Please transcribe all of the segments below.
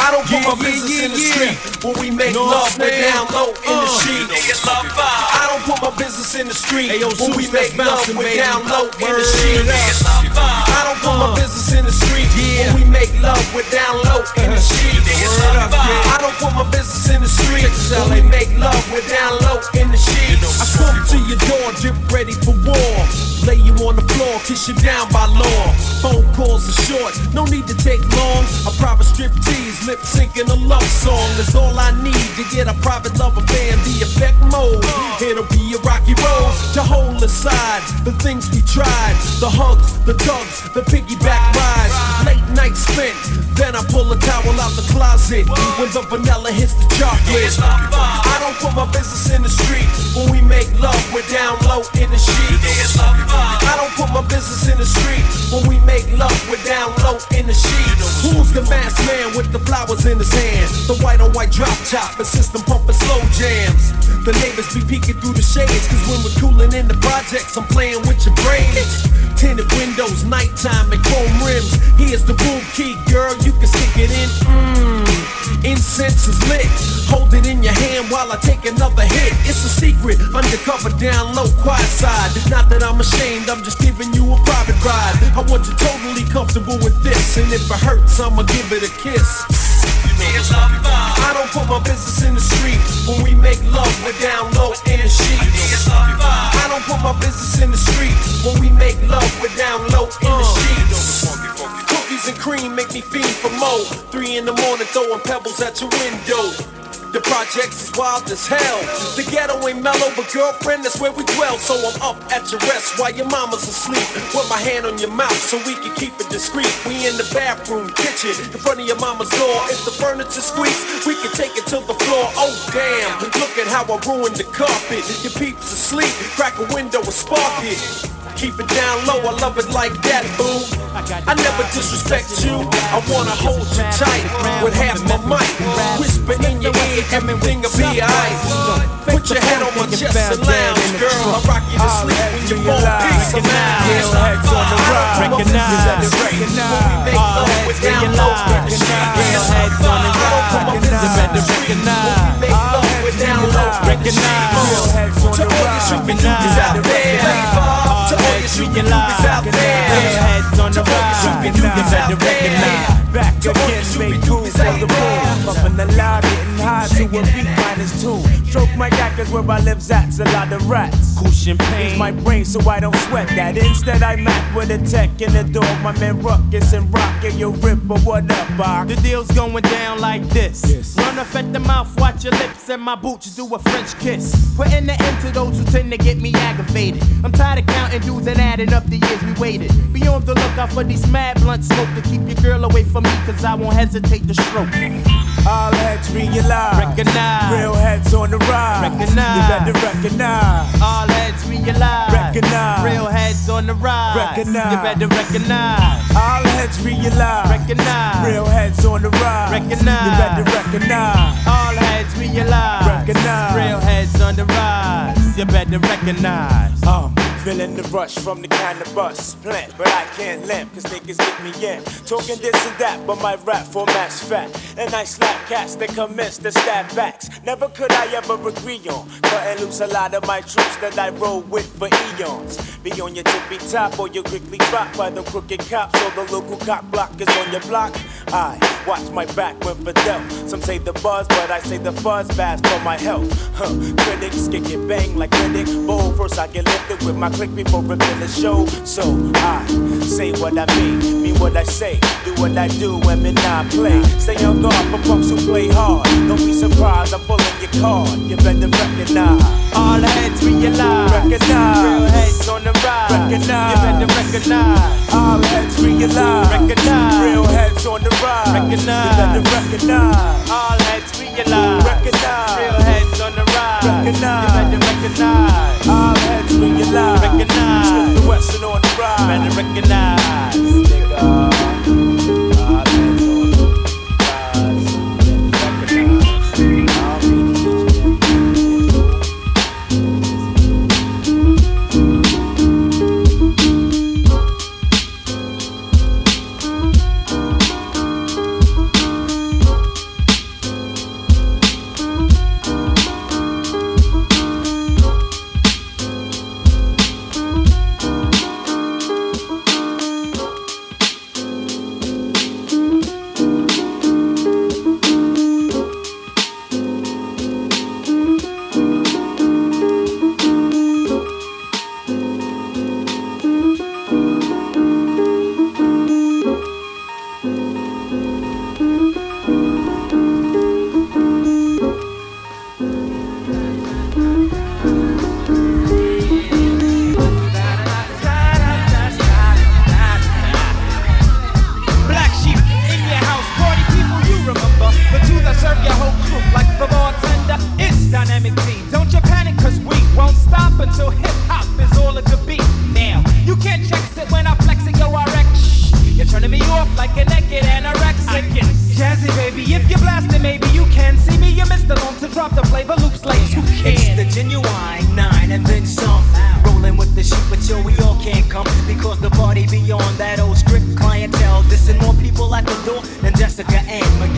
I don't put my business in the street when we make love. We're down low in the sheets. I don't put my business in the street when we make love. We're down low in the sheets. I don't put my business in the street when we make love. We're down low in the sheets. I don't put my business in the street when we make love. We're down low in the sheets. I come to your door, drip ready for war. Lay you on the floor, kiss you down by law. Phone calls are short, no need to take long. A private strip tease, lip syncing a love song is all I need to get a private lover in the effect mode. It'll be a rocky road to hold aside the things we tried, the hugs, the tugs, the piggyback rides, late night spent. Then I pull a towel out the closet when the vanilla hits the chocolate. I don't put my business in the street when we make love. We're down low in the sheets. Man with the flowers in his hand? The white on white drop top, a system pumping slow jams. The neighbors be peeking through the shades, cause when we're cooling in the projects, I'm playing with your brains. Tinted windows, nighttime, and chrome rims. Here's the room key, girl, you can stick it in. Mmm, incense is lit. Hold it in your hand while I take another hit. It's a secret, undercover, down low, quiet side. Not that I'm ashamed, I'm just giving you a private ride. I want you totally comfortable with this, and if it hurts, I'ma give it a kiss. I don't put my business in the street when we make love. We're down low in the sheets. I don't put my business in the street when we make love. We're down low in the sheets. Cookies and cream make me fiend for more. Three in the morning, throwing pebbles at your window. The projects is wild as hell. The ghetto ain't mellow, but girlfriend, that's where we dwell. So I'm up at your rest while your mama's asleep. Put my hand on your mouth so we can keep it discreet. We in the bathroom, kitchen, in front of your mama's door. If the furniture squeaks, we can take it to the floor. Oh damn, look at how I ruined the carpet. Your peeps asleep, crack a window and spark it. Keep it down low, I love it like that, boo. I never disrespect you, I wanna hold you tight with half my mic. Whisper in your ear, everything will be alright. Put your head on my chest and lounge, girl. I rock you to sleep when you're born peace of mind. heads on the ride. Recognize, All heads realize. Real heads on the ride. You better recognize. Recognize. To all you super newbies out there. To all you super newbies out there. Heads on the To all you super ride. You newbies better out there. Back To all you again, super make cool for the boom. Up in the loud, getting high to a beat minus two. Stroke my yak is where I live, that's a lot of rats. Cool champagne. Use my brain so I don't sweat that. Instead, I mac with a tech in the door. My man Ruckus and rockin' your ripper. What up, Bob? The deal's going down like this. Run off at the mouth, watch your lips, and my boots do a French kiss. Putting the end to those who tend to get me aggravated. I'm tired of counting dudes and adding up the years we waited. Be on the lookout for these mad blunt smoke to keep your girl away from me, cause I won't hesitate to stroke. All heads realize. Recognize. Real heads on the ride. Recognize. You better recognize. All heads realize. Recognize. Real heads on the rise. Recognize. You better recognize. All heads realize. Recognize. Real heads on the ride. Recognize. You better recognize. All heads realize. Recognize. Real heads on the rise. You better recognize. Um, feeling the rush from the kind of bus plant, but I can't limp, cause niggas get me in. Talking this and that, but my rap format's fat. And I slap cats that commence to stab backs. Never could I ever agree on. Cutting loose a lot of my troops that I roll with for eons. Be on your tippy top or you quickly drop by the crooked cops or the local cop block is on your block. I watch my back when Fidel. Some say the buzz, but I say the fuzz bad for my health. Huh. Critics get get banged like critic. Bold first I get lifted with my click before ripping the show. So I say what I mean, mean what I say, do what I do, and then I play. Stay on guard for punks who play hard. Don't be surprised, I'm pulling your card. You better recognize. All the heads realize. Recognize. Real heads on the rise. Recognize. You better recognize. All heads realize. Recognize. Real heads on the rise. Recognize. You better recognize. All heads realize. Recognize. Real heads on the rise. Recognize. You better recognize. All heads realize. Recognize. Smif-N-Wessun on the rise. better recognize. Nigga.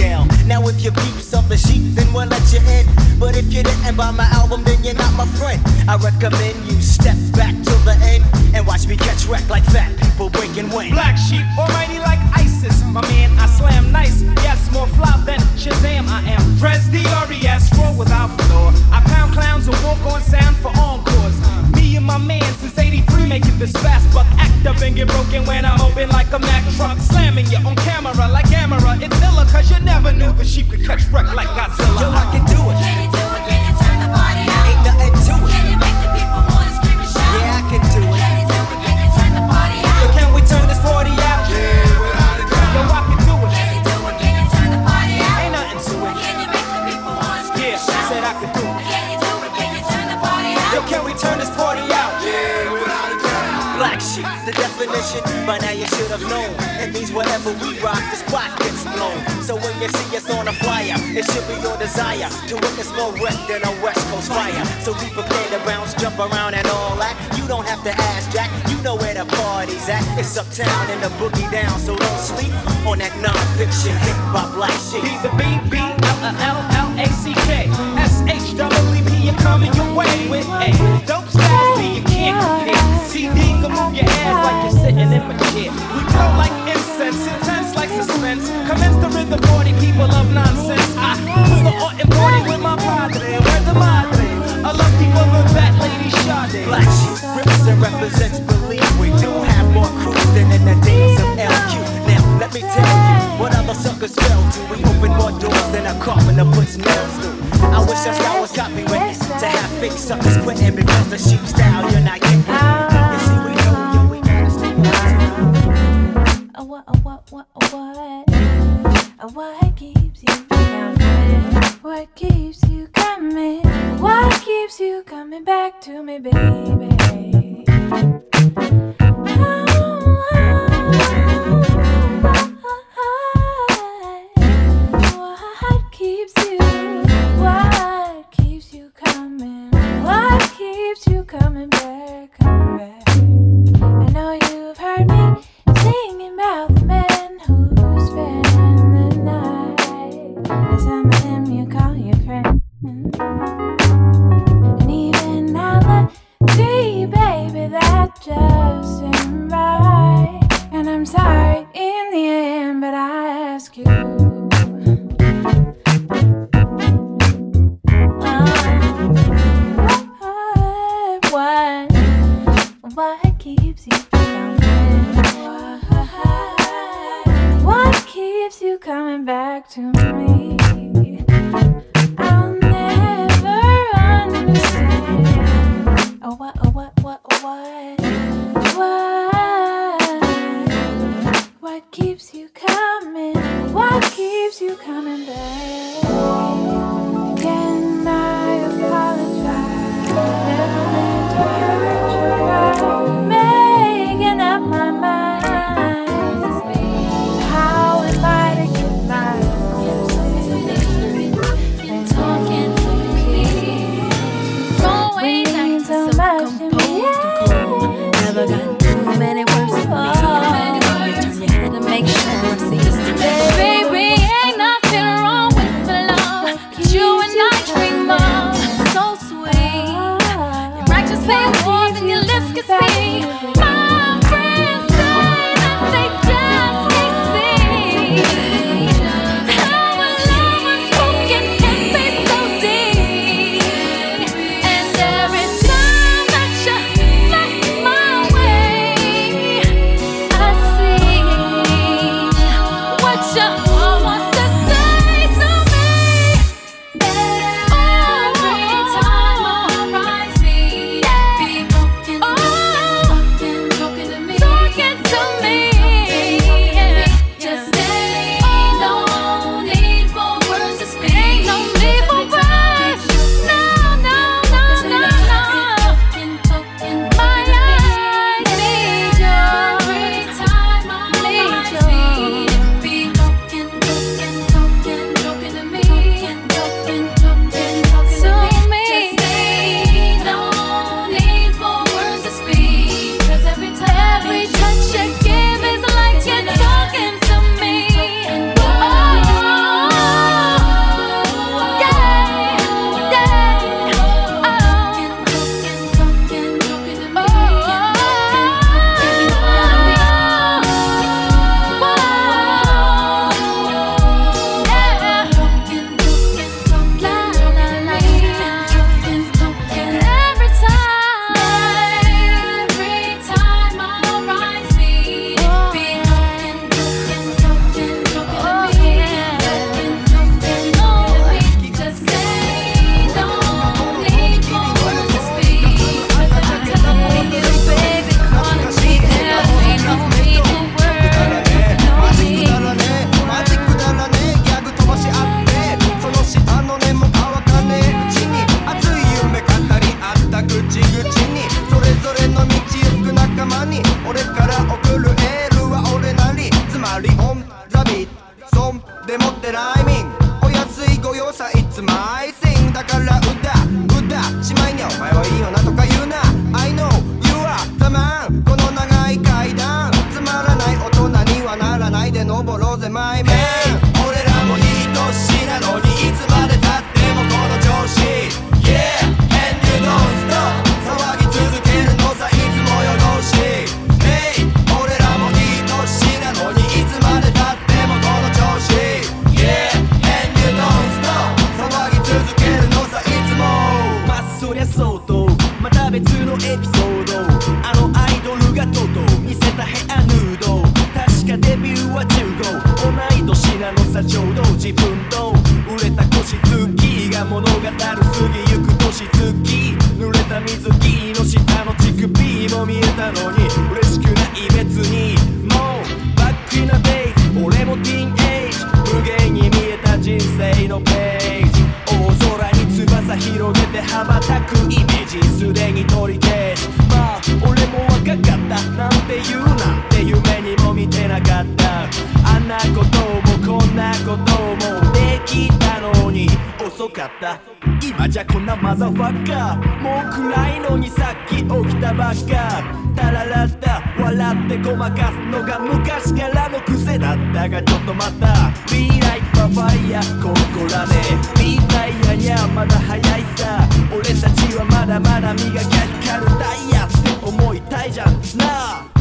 Miguel. Now, if you peeps of the sheep, then we'll let you in. But if you didn't buy my album, then you're not my friend. I recommend you step back till the end and watch me catch wreck like fat people breaking wind. Black sheep, almighty like ISIS. My man, I slam nice. Yes, more fly than Shazam. I am Dres the R-E-S, without flaw. I pound clowns and walk on sound for encores. My man since 83 making this fast buck act up and get broken when I'm open like a Mack truck. Slamming you on camera like camera. It's illa cause you never knew the sheep could catch wreck like Godzilla. Yo, I can do it. Black sheep, the definition, by now you should have known. It means wherever we rock, the spot gets blown. So when you see us on a flyer, it should be your desire to witness more wreck than a West Coast fire. So be prepared to bounce, jump around, and all that. You don't have to ask Jack, you know where the party's at. It's uptown and the boogie down, so don't sleep on that non-fiction hit by Black Sheep. Be the B B L L L A C K H W E P. You're coming your way with a dope style. B you can't compare. CD can move your ass like you're sitting in my chair. We blow like incense, intense like suspense. Commence the rhythm party, people love nonsense. I move the art and party with my padre. Where's the madre? I love people with that lady Sade. Black sheep rips and represents believe we do have more crews than in the days of LQ. Now let me tell you what other suckers fell to. We open more doors than a carpenter puts nails through. I wish our style was copyrighted to have fake suckers quitting because the sheep style you're not getting. You see, we know yo, we stay on Uh, What, uh, what, what, what? Uh, What keeps you coming? What keeps you coming? What keeps you coming back to me, baby? 俺らもいい年なのにいつまでたってちょうど自分と売れた腰つきが物語る過ぎゆく年月濡れた水着の下の乳首も見えたのに嬉しくない別にもうバックイナデイ俺もティーンエイジ無限に見えた人生のページ大空に翼広げて羽ばたくイメージすでに取り消かった。今じゃこんなマザーファッカー。もう暗いのにさっき起きたばっか。タララッタ。笑ってごまかすのが昔からの癖だったがちょっと待った。Be like a fire ここらで。リタイアにゃまだ早いさ。俺たちはまだまだ磨きゃ光るダイヤって思いたいじゃんなあ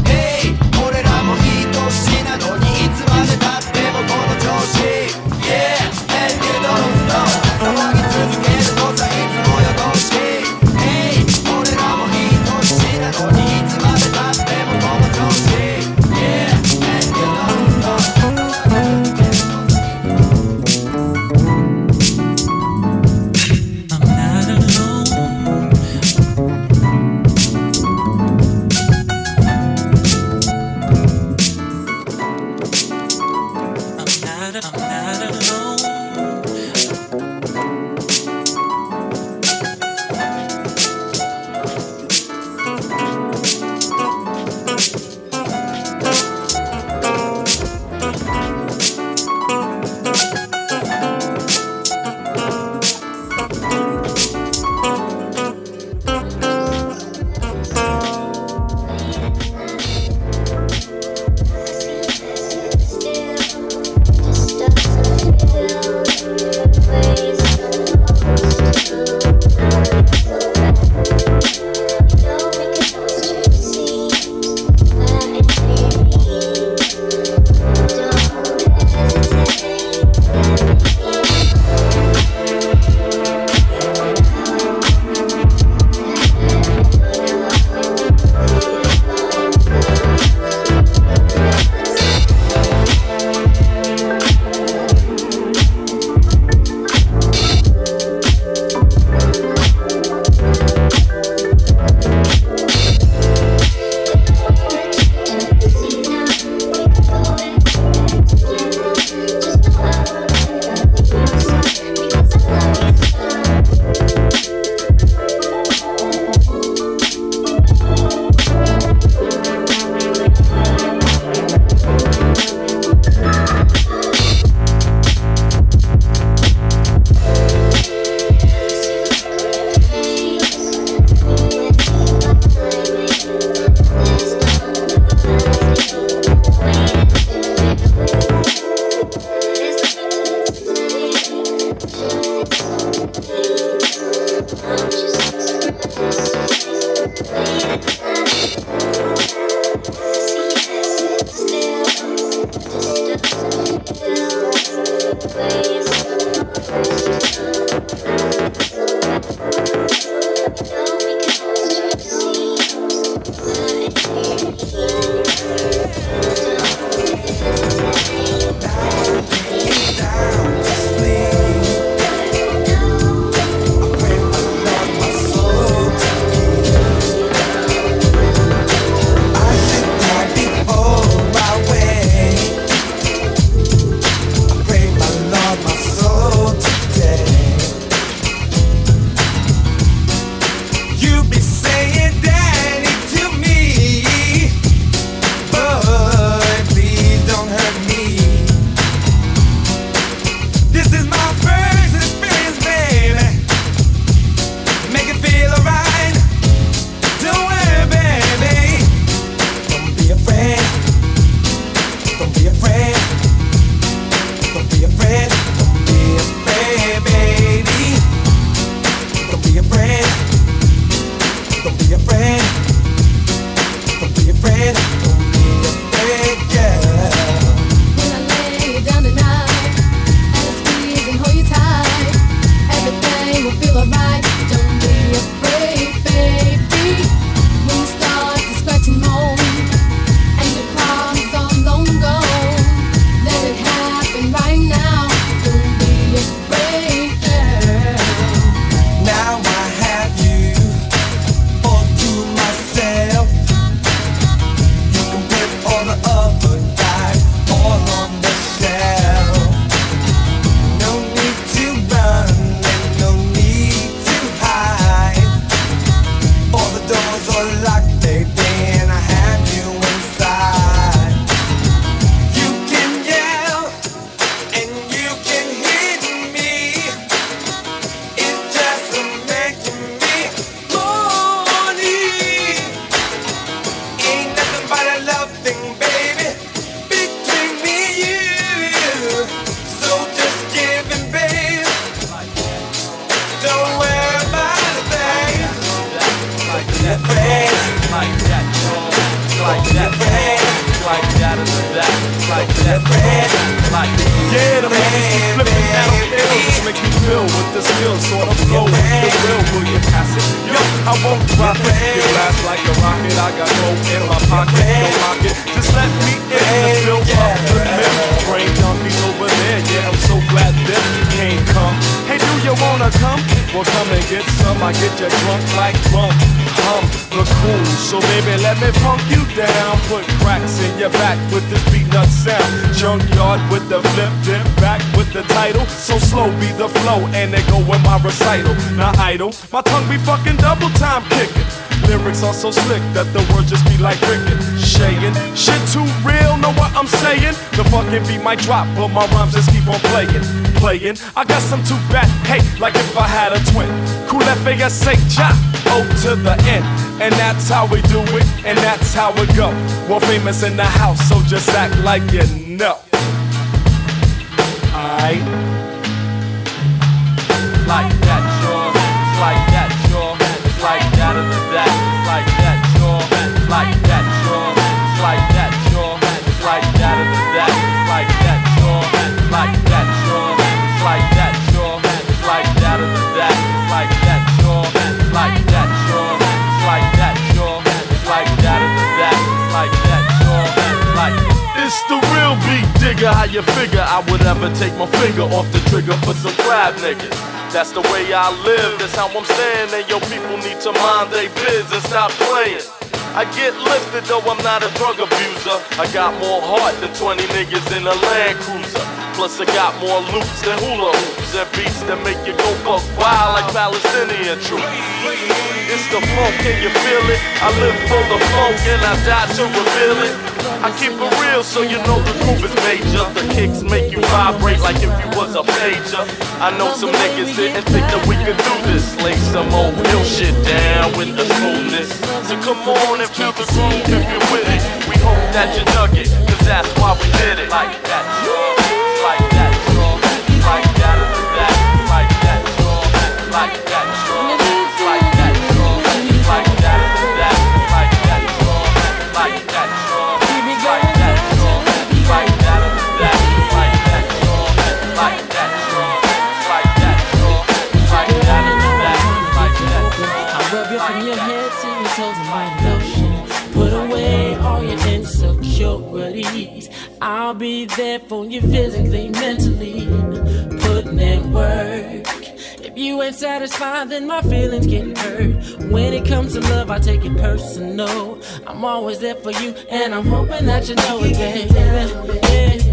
I won't drop it. It lasts like a rocket. I got gold in my pocket. Don't lock it. Just let me in the fill up the mill. Brain junkies over there. Yeah, I'm so glad them can't come. Hey, do you wanna come? Well, come and get some. I get you drunk like rum. Hum the cool. So baby, let me pump you down. Put cracks in your back with this beat nut sound. Junkyard with the flip, dip back with the title. So slow be the flow, and they go with my recital. Not idle, my tongue be fucking double time kicking. Lyrics are so slick that the words just be like cricket. Shayin', shit too real, know what I'm saying? The fucking beat might drop, but my rhymes just keep on playing. Playing, I got some too bad, hey, like if I had a twin. Cool F-A-S-A, chop, O to the end. And that's how we do it, and that's how it go. We're famous in the house, so just act like you know. Alright. Like that, digger. How you figure I would ever take my finger off the trigger for some crab niggas? That's the way I live, that's how I'm saying. And yo, people need to mind they biz and stop playing. I get lifted though I'm not a drug abuser. I got more heart than 20 niggas in a Land Cruiser. Plus I got more loops than hula hoops and beats that make you go buck wild like Palestinian troops. It's the funk, can you feel it? I live for the funk and I die to reveal it. I keep it real so you know the groove is major. The kicks make you vibrate like if you was a pager. I know some niggas didn't think that we could do this. Lay some old hill shit down with the smoothness. So come on and feel the groove if you're with it. We hope that you dug it, cause that's why we did it. Like that, I'll be there for you you ain't satisfied, then my feelings get hurt. When it comes to love, I take it personal. I'm always there for you, and I'm hoping that you know it, baby. Yeah.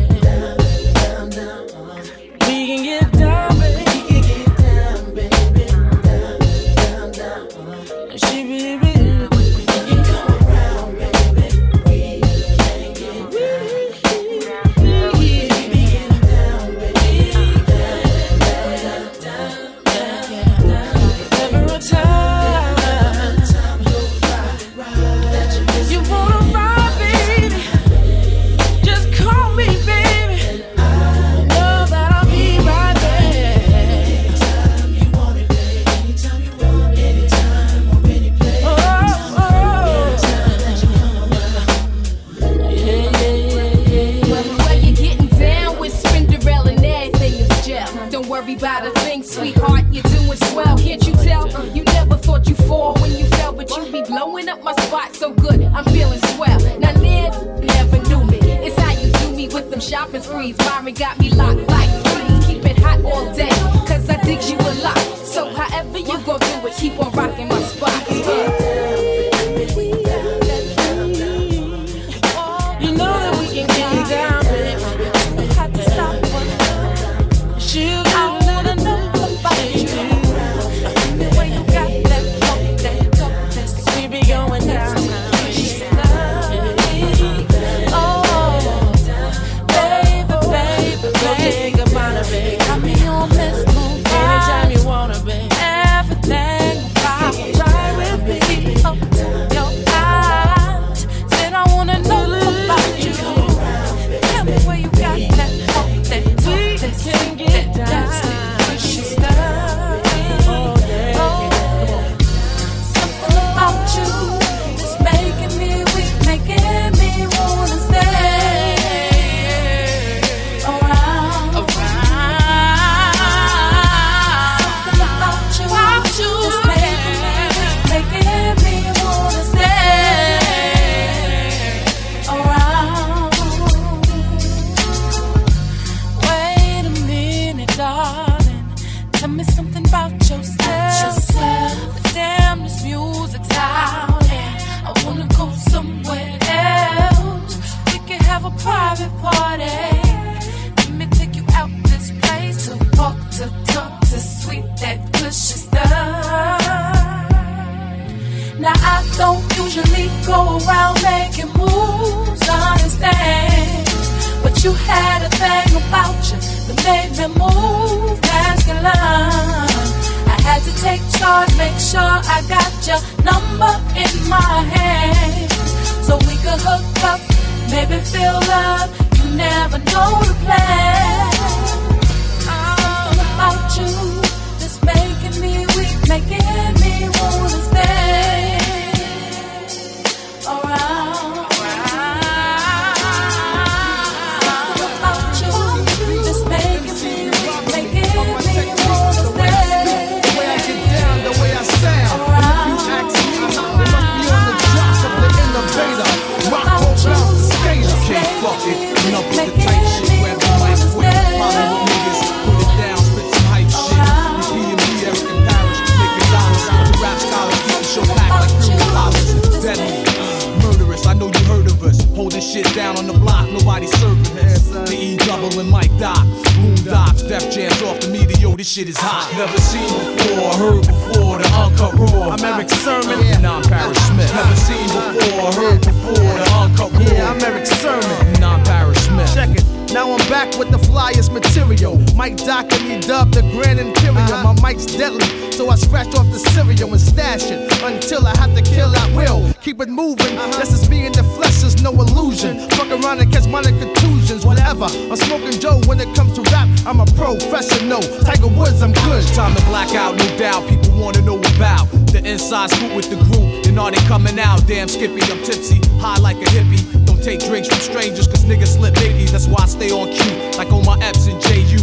This shit is hot. Never seen before, heard before. The uncut raw. I'm Erick Sermon, and I'm Parrish Smith. Never seen before, heard before. The uncut raw. Yeah, I'm Erick Sermon, and I'm Parrish Smith. Check it. Now I'm back with the flyest material. Mike Doc and me dubbed the Grand Imperial. Uh-huh. My mic's deadly, so I scratch off the cereal and stash it until I have to kill at will. Keep it moving, uh-huh. this is me in the flesh, there's no illusion. Fuck around and catch minor contusions, whatever. I'm smoking Joe when it comes to I'm a professional. Tiger Woods, I'm good. Time to black out, no doubt. People wanna know about the inside scoop with the group. And are they coming out? Damn Skippy, I'm tipsy, high like a hippie. Don't take drinks from strangers, cause niggas slip biggies. That's why I stay on cue, like on my Epps and JU.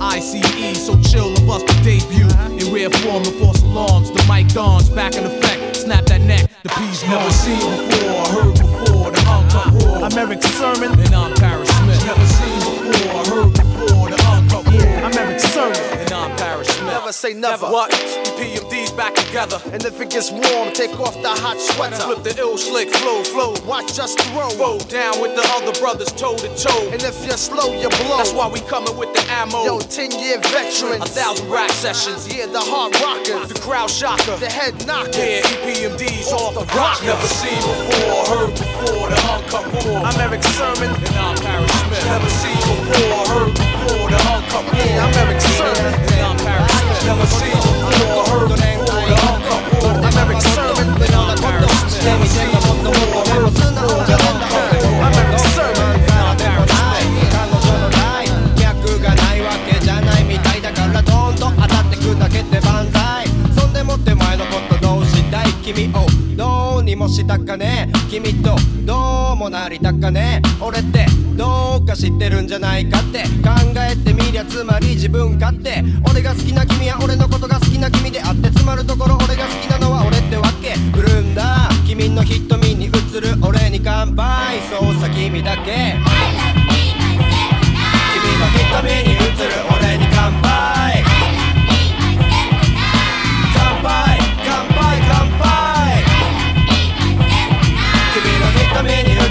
ICE, so chill and bust the debut. In rare form and false alarms, the mic dawns back in effect. Snap that neck, the P's never seen before, heard before, the uncut raw. I'm Erick Sermon, and I'm Parrish Smith. Never seen before, heard Never say never. What? The PMD's back together. And if it gets warm, take off the hot sweater. Flip the ill slick flow, flow. Watch us throw. Throw down with the other brothers toe to toe. And if you're slow, you blow. That's why we coming with the ammo. Yo, 10 year veterans. A thousand rap sessions. Yeah, the hard rockers. The crowd shocker. The head knocker. Yeah, EPMD's off the rock. Never seen before, heard before. The uncut. I'm Erick Sermon. And I'm Parrish Smith. Never seen before, heard before. The uncut. Yeah, I'm Erick Sermon. And I'm Parrish Smith. でもない、彼女の代役がないわけじゃないみたいだからドンと当たってくだけで万歳そんでもって前の君をどうもしたかね？君とどうもなりたかね？俺ってどうか知ってるんじゃないかって？考えてみりゃつまり自分勝手俺が好きな君は俺のことが好きな君であって詰まるところ俺が好きなのは俺ってわけ。潤んだ。君の瞳に映る俺に乾杯。そうさ君だけ。君の瞳に映る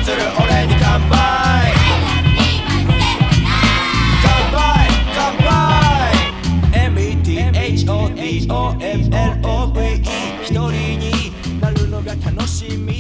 する俺に乾杯。乾杯乾杯。METHODOMLOVE 一人になるのが楽しみ。